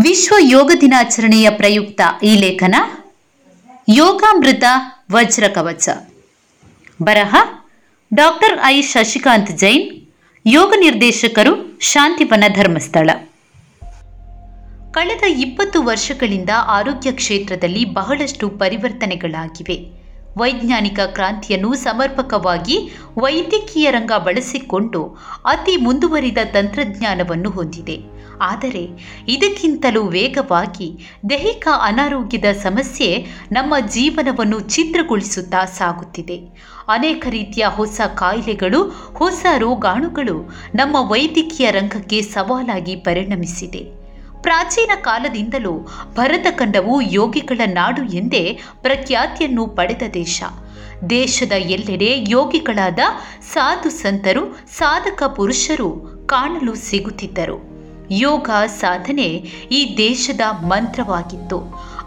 ವಿಶ್ವ ಯೋಗ ದಿನಾಚರಣೆಯ ಪ್ರಯುಕ್ತ ಈ ಲೇಖನ ಯೋಗಾಮೃತ ವಜ್ರ ಕವಚ. ಬರಹ ಡಾಕ್ಟರ್ ಐ ಶಶಿಕಾಂತ್ ಜೈನ್, ಯೋಗ ನಿರ್ದೇಶಕರು ಶಾಂತಿವನ ಧರ್ಮಸ್ಥಳ. ಕಳೆದ ಇಪ್ಪತ್ತು ವರ್ಷಗಳಿಂದ ಆರೋಗ್ಯ ಕ್ಷೇತ್ರದಲ್ಲಿ ಬಹಳಷ್ಟು ಪರಿವರ್ತನೆಗಳಾಗಿವೆ. ವೈಜ್ಞಾನಿಕ ಕ್ರಾಂತಿಯನ್ನು ಸಮರ್ಪಕವಾಗಿ ವೈದ್ಯಕೀಯ ರಂಗ ಬಳಸಿಕೊಂಡು ಅತಿ ಮುಂದುವರಿದ ತಂತ್ರಜ್ಞಾನವನ್ನು ಹೊಂದಿದೆ. ಆದರೆ ಇದಕ್ಕಿಂತಲೂ ವೇಗವಾಗಿ ದೈಹಿಕ ಅನಾರೋಗ್ಯದ ಸಮಸ್ಯೆ ನಮ್ಮ ಜೀವನವನ್ನು ಛಿದ್ರಗೊಳಿಸುತ್ತಾ ಸಾಗುತ್ತಿದೆ. ಅನೇಕ ರೀತಿಯ ಹೊಸ ಕಾಯಿಲೆಗಳು, ಹೊಸ ರೋಗಾಣುಗಳು ನಮ್ಮ ವೈದ್ಯಕೀಯ ರಂಗಕ್ಕೆ ಸವಾಲಾಗಿ ಪರಿಣಮಿಸಿದೆ. ಪ್ರಾಚೀನ ಕಾಲದಿಂದಲೂ ಭರತಖಂಡವು ಯೋಗಿಗಳ ನಾಡು ಎಂದೇ ಪ್ರಖ್ಯಾತಿಯನ್ನು ಪಡೆದ ದೇಶ. ದೇಶದ ಎಲ್ಲೆಡೆ ಯೋಗಿಗಳಾದ ಸಾಧು ಸಂತರು, ಸಾಧಕ ಪುರುಷರು ಕಾಣಲು ಸಿಗುತ್ತಿದ್ದರು. ಯೋಗ ಸಾಧನೆ ಈ ದೇಶದ ಮಂತ್ರವಾಗಿತ್ತು.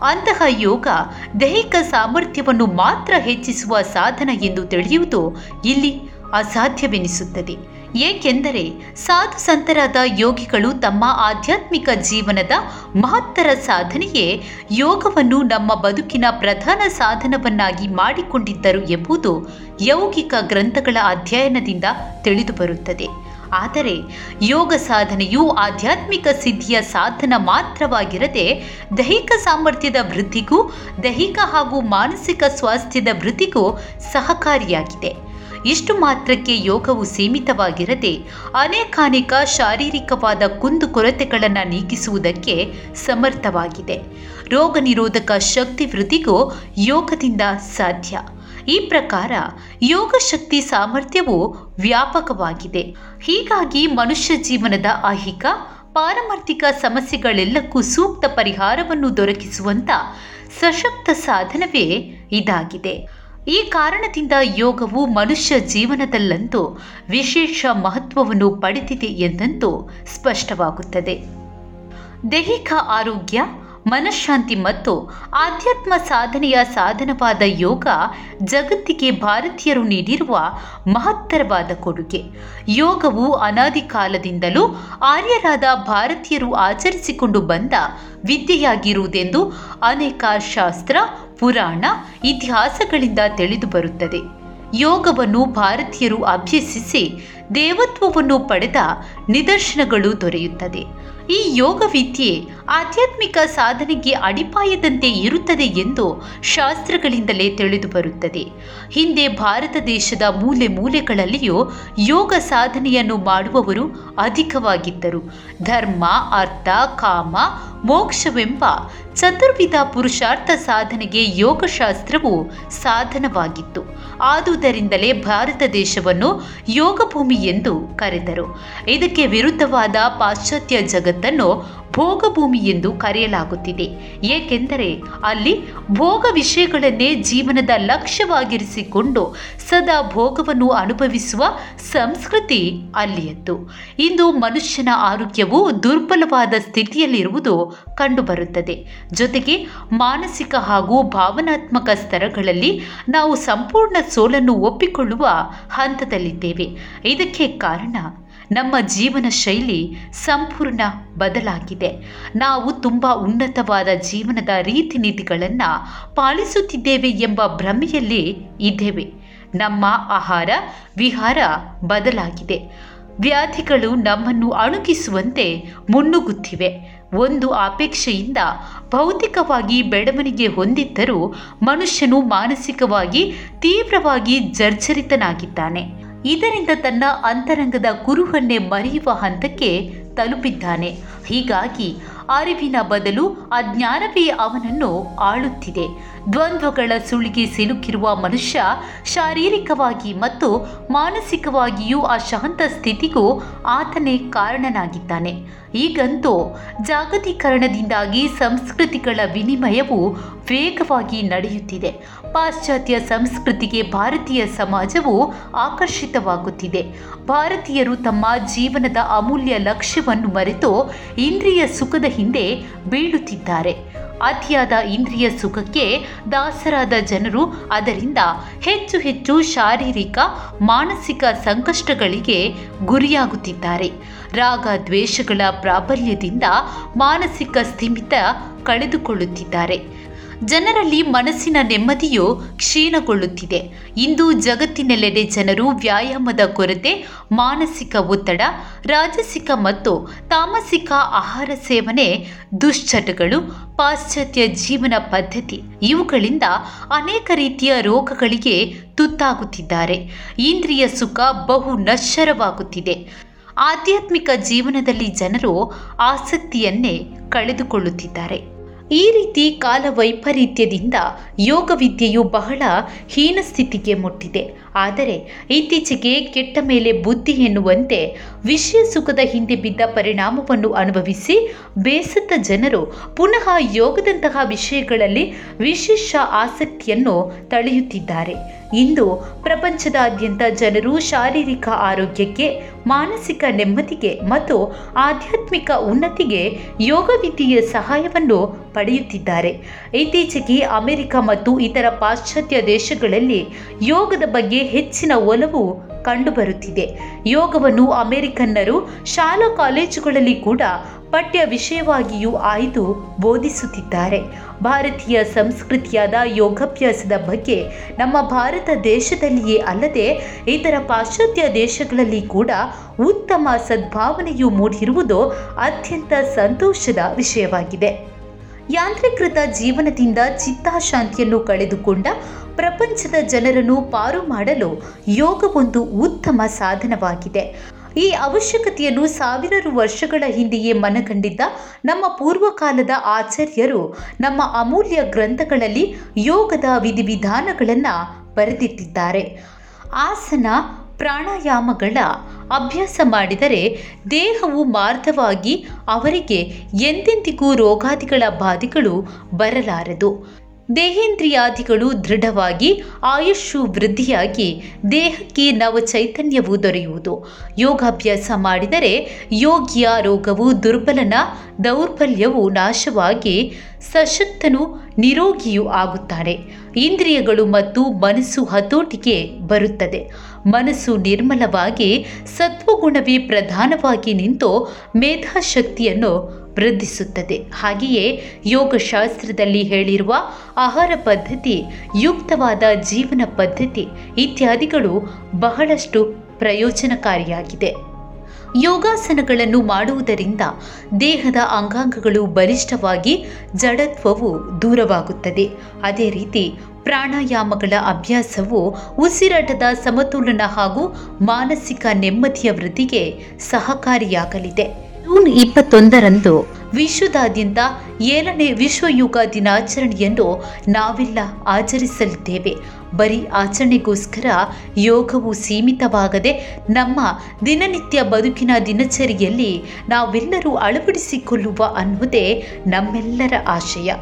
ಅಂತಹ ಯೋಗ ದೈಹಿಕ ಸಾಮರ್ಥ್ಯವನ್ನು ಮಾತ್ರ ಹೆಚ್ಚಿಸುವ ಸಾಧನ ಎಂದು ತಿಳಿಯುವುದು ಇಲ್ಲಿ ಅಸಾಧ್ಯವೆನಿಸುತ್ತದೆ. ಏಕೆಂದರೆ ಸಾಧು ಸಂತರಾದ ಯೋಗಿಗಳು ತಮ್ಮ ಆಧ್ಯಾತ್ಮಿಕ ಜೀವನದ ಮಹತ್ತರ ಸಾಧನೆಯೇ ಯೋಗವನ್ನು ನಮ್ಮ ಬದುಕಿನ ಪ್ರಧಾನ ಸಾಧನವನ್ನಾಗಿ ಮಾಡಿಕೊಂಡಿದ್ದರು ಎಂಬುದು ಯೌಗಿಕ ಗ್ರಂಥಗಳ ಅಧ್ಯಯನದಿಂದ ತಿಳಿದುಬರುತ್ತದೆ. ಆದರೆ ಯೋಗ ಸಾಧನೆಯು ಆಧ್ಯಾತ್ಮಿಕ ಸಿದ್ಧಿಯ ಸಾಧನ ಮಾತ್ರವಾಗಿರದೆ ದೈಹಿಕ ಸಾಮರ್ಥ್ಯದ ವೃದ್ಧಿಗೂ, ದೈಹಿಕ ಹಾಗೂ ಮಾನಸಿಕ ಸ್ವಾಸ್ಥ್ಯದ ವೃದ್ಧಿಗೂ ಸಹಕಾರಿಯಾಗಿದೆ. ಇಷ್ಟು ಮಾತ್ರಕ್ಕೆ ಯೋಗವು ಸೀಮಿತವಾಗಿರದೆ ಅನೇಕಾನೇಕ ಶಾರೀರಿಕವಾದ ಕುಂದುಕೊರತೆಗಳನ್ನು ನೀಗಿಸುವುದಕ್ಕೆ ಸಮರ್ಥವಾಗಿದೆ. ರೋಗ ನಿರೋಧಕ ಶಕ್ತಿ ವೃದ್ಧಿಗೂ ಯೋಗದಿಂದ ಸಾಧ್ಯ. ಈ ಪ್ರಕಾರ ಯೋಗ ಶಕ್ತಿ ಸಾಮರ್ಥ್ಯವು ವ್ಯಾಪಕವಾಗಿದೆ. ಹೀಗಾಗಿ ಮನುಷ್ಯ ಜೀವನದ ಆಹಿಕ ಪಾರಮಾರ್ಥಿಕ ಸಮಸ್ಯೆಗಳೆಲ್ಲಕ್ಕೂ ಸೂಕ್ತ ಪರಿಹಾರವನ್ನು ದೊರಕಿಸುವಂಥ ಸಶಕ್ತ ಸಾಧನವೇ ಇದಾಗಿದೆ. ಈ ಕಾರಣದಿಂದ ಯೋಗವು ಮನುಷ್ಯ ಜೀವನದಲ್ಲಂತೂ ವಿಶೇಷ ಮಹತ್ವವನ್ನು ಪಡೆದಿದೆ ಎಂದಂತೂ ಸ್ಪಷ್ಟವಾಗುತ್ತದೆ. ದೈಹಿಕ ಆರೋಗ್ಯ ಮನಃಶಾಂತಿ ಮತ್ತು ಆಧ್ಯಾತ್ಮ ಸಾಧನೆಯ ಸಾಧನವಾದ ಯೋಗ ಜಗತ್ತಿಗೆ ಭಾರತೀಯರು ನೀಡಿರುವ ಮಹತ್ತರವಾದ ಕೊಡುಗೆ. ಯೋಗವು ಅನಾದಿ ಕಾಲದಿಂದಲೂ ಆರ್ಯರಾದ ಭಾರತೀಯರು ಆಚರಿಸಿಕೊಂಡು ಬಂದ ವಿದ್ಯೆಯಾಗಿರುವುದೆಂದು ಅನೇಕ ಶಾಸ್ತ್ರ, ಪುರಾಣ, ಇತಿಹಾಸಗಳಿಂದ ತಿಳಿದು ಬರುತ್ತದೆ ಯೋಗವನ್ನು ಭಾರತೀಯರು ಅಭ್ಯಸಿಸಿ ದೇವತ್ವವನ್ನು ಪಡೆದ ನಿದರ್ಶನಗಳು ದೊರೆಯುತ್ತದೆ. ಈ ಯೋಗ ವಿದ್ಯೆ ಆಧ್ಯಾತ್ಮಿಕ ಸಾಧನೆಗೆ ಅಡಿಪಾಯದಂತೆ ಇರುತ್ತದೆ ಎಂದು ಶಾಸ್ತ್ರಗಳಿಂದಲೇ ತಿಳಿದು ಬರುತ್ತದೆ. ಹಿಂದೆ ಭಾರತ ದೇಶದ ಮೂಲೆ ಮೂಲೆಗಳಲ್ಲಿಯೂ ಯೋಗ ಸಾಧನೆಯನ್ನು ಮಾಡುವವರು ಅಧಿಕವಾಗಿದ್ದರು. ಧರ್ಮ, ಅರ್ಥ, ಕಾಮ, ಮೋಕ್ಷವೆಂಬ ಚತುರ್ವಿಧ ಪುರುಷಾರ್ಥ ಸಾಧನೆಗೆ ಯೋಗಶಾಸ್ತ್ರವು ಸಾಧನವಾಗಿತ್ತು. ಆದುದರಿಂದಲೇ ಭಾರತ ದೇಶವನ್ನು ಯೋಗಭೂಮಿ ಎಂದು ಕರೆದರು. ಇದಕ್ಕೆ ವಿರುದ್ಧವಾದ ಪಾಶ್ಚಾತ್ಯ ಜಗತ್ತನ್ನು ಭೋಗಭೂಮಿ ಎಂದು ಕರೆಯಲಾಗುತ್ತಿದೆ. ಏಕೆಂದರೆ ಅಲ್ಲಿ ಭೋಗ ವಿಷಯಗಳನ್ನೇ ಜೀವನದ ಲಕ್ಷ್ಯವಾಗಿರಿಸಿಕೊಂಡು ಸದಾ ಭೋಗವನ್ನು ಅನುಭವಿಸುವ ಸಂಸ್ಕೃತಿ ಅಲ್ಲಿಯದ್ದು. ಇಂದು ಮನುಷ್ಯನ ಆರೋಗ್ಯವು ದುರ್ಬಲವಾದ ಸ್ಥಿತಿಯಲ್ಲಿರುವುದು ಕಂಡುಬರುತ್ತದೆ. ಜೊತೆಗೆ ಮಾನಸಿಕ ಹಾಗೂ ಭಾವನಾತ್ಮಕ ಸ್ತರಗಳಲ್ಲಿ ನಾವು ಸಂಪೂರ್ಣ ಸೋಲನ್ನು ಒಪ್ಪಿಕೊಳ್ಳುವ ಹಂತದಲ್ಲಿದ್ದೇವೆ. ಕಾರಣ ನಮ್ಮ ಜೀವನ ಶೈಲಿ ಸಂಪೂರ್ಣ ಬದಲಾಗಿದೆ. ನಾವು ತುಂಬ ಉನ್ನತವಾದ ಜೀವನದ ರೀತಿ ನೀತಿಗಳನ್ನು ಪಾಲಿಸುತ್ತಿದ್ದೇವೆ ಎಂಬ ಭ್ರಮೆಯಲ್ಲಿ ಇದ್ದೇವೆ. ನಮ್ಮ ಆಹಾರ ವಿಹಾರ ಬದಲಾಗಿದೆ. ವ್ಯಾಧಿಗಳು ನಮ್ಮನ್ನು ಅಣುಗಿಸುವಂತೆ ಮುನ್ನುಗ್ಗುತ್ತಿವೆ. ಒಂದು ಅಪೇಕ್ಷೆಯಿಂದ ಭೌತಿಕವಾಗಿ ಬೆಳವಣಿಗೆ ಹೊಂದಿದ್ದರೂ ಮನುಷ್ಯನು ಮಾನಸಿಕವಾಗಿ ತೀವ್ರವಾಗಿ ಜರ್ಜರಿತನಾಗಿದ್ದಾನೆ. ಇದರಿಂದ ತನ್ನ ಅಂತರಂಗದ ಕುರುಹನ್ನೇ ಮರೆಯುವ ಹಂತಕ್ಕೆ ತಲುಪಿದ್ದಾನೆ. ಹೀಗಾಗಿ ಅರಿವಿನ ಬದಲು ಅಜ್ಞಾನವೇ ಅವನನ್ನು ಆಳುತ್ತಿದೆ. ದ್ವಂದ್ವಗಳ ಸುಳಿಗೆ ಸಿಲುಕಿರುವ ಮನುಷ್ಯ ಶಾರೀರಿಕವಾಗಿ ಮತ್ತು ಮಾನಸಿಕವಾಗಿಯೂ ಅಶಾಂತ ಸ್ಥಿತಿಗೂ ಆತನೇ ಕಾರಣನಾಗಿದ್ದಾನೆ. ಈಗಂತೂ ಜಾಗತೀಕರಣದಿಂದಾಗಿ ಸಂಸ್ಕೃತಿಗಳ ವಿನಿಮಯವು ವೇಗವಾಗಿ ನಡೆಯುತ್ತಿದೆ. ಪಾಶ್ಚಾತ್ಯ ಸಂಸ್ಕೃತಿಗೆ ಭಾರತೀಯ ಸಮಾಜವು ಆಕರ್ಷಿತವಾಗುತ್ತಿದೆ. ಭಾರತೀಯರು ತಮ್ಮ ಜೀವನದ ಅಮೂಲ್ಯ ಲಕ್ಷ್ಯವನ್ನು ಮರೆತು ಇಂದ್ರಿಯ ಸುಖದ ಹಿಂದೆ ಬೀಳುತ್ತಿದ್ದಾರೆ. ಅತಿಯಾದ ಇಂದ್ರಿಯ ಸುಖಕ್ಕೆ ದಾಸರಾದ ಜನರು ಅದರಿಂದ ಹೆಚ್ಚು ಹೆಚ್ಚು ಶಾರೀರಿಕ, ಮಾನಸಿಕ ಸಂಕಷ್ಟಗಳಿಗೆ ಗುರಿಯಾಗುತ್ತಿದ್ದಾರೆ. ರಾಗ ದ್ವೇಷಗಳ ಪ್ರಾಬಲ್ಯದಿಂದ ಮಾನಸಿಕ ಸ್ಥಿಮಿತ ಕಳೆದುಕೊಳ್ಳುತ್ತಿದ್ದಾರೆ. ಜನರಲ್ಲಿ ಮನಸ್ಸಿನ ನೆಮ್ಮದಿಯು ಕ್ಷೀಣಗೊಳ್ಳುತ್ತಿದೆ. ಇಂದು ಜಗತ್ತಿನೆಲ್ಲೆಡೆ ಜನರು ವ್ಯಾಯಾಮದ ಕೊರತೆ, ಮಾನಸಿಕ ಒತ್ತಡ, ರಾಜಸಿಕ ಮತ್ತು ತಾಮಸಿಕ ಆಹಾರ ಸೇವನೆ, ದುಶ್ಚಟಗಳು, ಪಾಶ್ಚಾತ್ಯ ಜೀವನ ಪದ್ಧತಿ ಇವುಗಳಿಂದ ಅನೇಕ ರೀತಿಯ ರೋಗಗಳಿಗೆ ತುತ್ತಾಗುತ್ತಿದ್ದಾರೆ. ಇಂದ್ರಿಯ ಸುಖ ಬಹು ನಶ್ವರವಾಗುತ್ತಿದೆ. ಆಧ್ಯಾತ್ಮಿಕ ಜೀವನದಲ್ಲಿ ಜನರು ಆಸಕ್ತಿಯನ್ನೇ ಕಳೆದುಕೊಳ್ಳುತ್ತಿದ್ದಾರೆ. ಈ ರೀತಿ ಕಾಲ ವೈಪರೀತ್ಯದಿಂದ ಯೋಗ ವಿದ್ಯೆಯು ಬಹಳ ಹೀನ ಸ್ಥಿತಿಗೆ ಮುಟ್ಟಿದೆ. ಆದರೆ ಇತ್ತೀಚೆಗೆ ಕೆಟ್ಟ ಮೇಲೆ ಬುದ್ಧಿ ಎನ್ನುವಂತೆ ವಿಷಯ ಸುಖದ ಹಿಂದೆ ಬಿದ್ದ ಪರಿಣಾಮವನ್ನು ಅನುಭವಿಸಿ ಬೇಸತ್ತ ಜನರು ಪುನಃ ಯೋಗದಂತಹ ವಿಷಯಗಳಲ್ಲಿ ವಿಶೇಷ ಆಸಕ್ತಿಯನ್ನು ತಳೆಯುತ್ತಿದ್ದಾರೆ. ಇಂದು ಪ್ರಪಂಚದಾದ್ಯಂತ ಜನರು ಶಾರೀರಿಕ ಆರೋಗ್ಯಕ್ಕೆ, ಮಾನಸಿಕ ನೆಮ್ಮದಿಗೆ ಮತ್ತು ಆಧ್ಯಾತ್ಮಿಕ ಉನ್ನತಿಗೆ ಯೋಗ ಸಹಾಯವನ್ನು ಪಡೆಯುತ್ತಿದ್ದಾರೆ. ಇತ್ತೀಚೆಗೆ ಅಮೆರಿಕ ಮತ್ತು ಇತರ ಪಾಶ್ಚಾತ್ಯ ದೇಶಗಳಲ್ಲಿ ಯೋಗದ ಬಗ್ಗೆ ಹೆಚ್ಚಿನ ಒಲವು ಕಂಡುಬರುತ್ತಿದೆ. ಯೋಗವನ್ನು ಅಮೆರಿಕನ್ನರು ಶಾಲಾ ಕಾಲೇಜುಗಳಲ್ಲಿ ಕೂಡ ಪಠ್ಯ ವಿಷಯವಾಗಿಯೂ ಆಯ್ದು ಬೋಧಿಸುತ್ತಿದ್ದಾರೆ. ಭಾರತೀಯ ಸಂಸ್ಕೃತಿಯಾದ ಯೋಗಾಭ್ಯಾಸದ ಬಗ್ಗೆ ನಮ್ಮ ಭಾರತ ದೇಶದಲ್ಲಿಯೇ ಅಲ್ಲದೆ ಇತರ ಪಾಶ್ಚಾತ್ಯ ದೇಶಗಳಲ್ಲಿ ಕೂಡ ಉತ್ತಮ ಸದ್ಭಾವನೆಯು ಮೂಡಿರುವುದು ಅತ್ಯಂತ ಸಂತೋಷದ ವಿಷಯವಾಗಿದೆ. ಯಾಂತ್ರೀಕೃತ ಜೀವನದಿಂದ ಚಿತ್ತಾಶಾಂತಿಯನ್ನು ಕಳೆದುಕೊಂಡ ಪ್ರಪಂಚದ ಜನರನ್ನು ಪಾರು ಮಾಡಲು ಯೋಗ ಒಂದು ಉತ್ತಮ ಸಾಧನವಾಗಿದೆ. ಈ ಅವಶ್ಯಕತೆಯನ್ನು ಸಾವಿರಾರು ವರ್ಷಗಳ ಹಿಂದೆಯೇ ಮನಗಂಡಿದ್ದ ನಮ್ಮ ಪೂರ್ವಕಾಲದ ಆಚಾರ್ಯರು ನಮ್ಮ ಅಮೂಲ್ಯ ಗ್ರಂಥಗಳಲ್ಲಿ ಯೋಗದ ವಿಧಿವಿಧಾನಗಳನ್ನು ಬರೆದಿಟ್ಟಿದ್ದಾರೆ. ಆಸನ, ಪ್ರಾಣಾಯಾಮಗಳ ಅಭ್ಯಾಸ ಮಾಡಿದರೆ ದೇಹವು ಮಾರ್ಧವಾಗಿ ಅವರಿಗೆ ಎಂದೆಂದಿಗೂ ರೋಗಾದಿಗಳ ಬಾಧೆಗಳು ಬರಲಾರದು. ದೇಹೇಂದ್ರಿಯಾದಿಗಳು ದೃಢವಾಗಿ ಆಯುಷ್ಯು ವೃದ್ಧಿಯಾಗಿ ದೇಹಕ್ಕೆ ನವ ಚೈತನ್ಯವು ದೊರೆಯುವುದು. ಯೋಗಾಭ್ಯಾಸ ಮಾಡಿದರೆ ಯೋಗಿಯ ರೋಗವು ದುರ್ಬಲನ ದೌರ್ಬಲ್ಯವು ನಾಶವಾಗಿ ಸಶಕ್ತನು ನಿರೋಗಿಯೂ ಆಗುತ್ತಾನೆ. ಇಂದ್ರಿಯಗಳು ಮತ್ತು ಮನಸ್ಸು ಹತೋಟಿಗೆ ಬರುತ್ತದೆ. ಮನಸ್ಸು ನಿರ್ಮಲವಾಗಿ ಸತ್ವಗುಣವೇ ಪ್ರಧಾನವಾಗಿ ನಿಂತು ಮೇಧಾಶಕ್ತಿಯನ್ನು ವೃದ್ಧಿಸುತ್ತದೆ. ಹಾಗೆಯೇ ಯೋಗಶಾಸ್ತ್ರದಲ್ಲಿ ಹೇಳಿರುವ ಆಹಾರ ಪದ್ಧತಿ, ಯುಕ್ತವಾದ ಜೀವನ ಪದ್ಧತಿ ಇತ್ಯಾದಿಗಳು ಬಹಳಷ್ಟು ಪ್ರಯೋಜನಕಾರಿಯಾಗಿದೆ. ಯೋಗಾಸನಗಳನ್ನು ಮಾಡುವುದರಿಂದ ದೇಹದ ಅಂಗಾಂಗಗಳು ಬಲಿಷ್ಠವಾಗಿ ಜಡತ್ವವು ದೂರವಾಗುತ್ತದೆ. ಅದೇ ರೀತಿ ಪ್ರಾಣಾಯಾಮಗಳ ಅಭ್ಯಾಸವು ಉಸಿರಾಟದ ಸಮತೋಲನ ಹಾಗೂ ಮಾನಸಿಕ ನೆಮ್ಮದಿಯ ವೃದ್ಧಿಗೆ ಸಹಕಾರಿಯಾಗಲಿದೆ. ಜೂನ್ ಇಪ್ಪತ್ತೊಂದರಂದು ವಿಶ್ವದಾದ್ಯಂತ ಏಳನೇ ವಿಶ್ವ ಯೋಗ ದಿನಾಚರಣೆಯನ್ನು ನಾವೆಲ್ಲ ಆಚರಿಸಲಿದ್ದೇವೆ. ಬರೀ ಆಚರಣೆಗೋಸ್ಕರ ಯೋಗವು ಸೀಮಿತವಾಗದೆ ನಮ್ಮ ದಿನನಿತ್ಯ ಬದುಕಿನ ದಿನಚರಿಯಲ್ಲಿ ನಾವೆಲ್ಲರೂ ಅಳವಡಿಸಿಕೊಳ್ಳುವ ಅನ್ನುವುದೇ ನಮ್ಮೆಲ್ಲರ ಆಶಯ.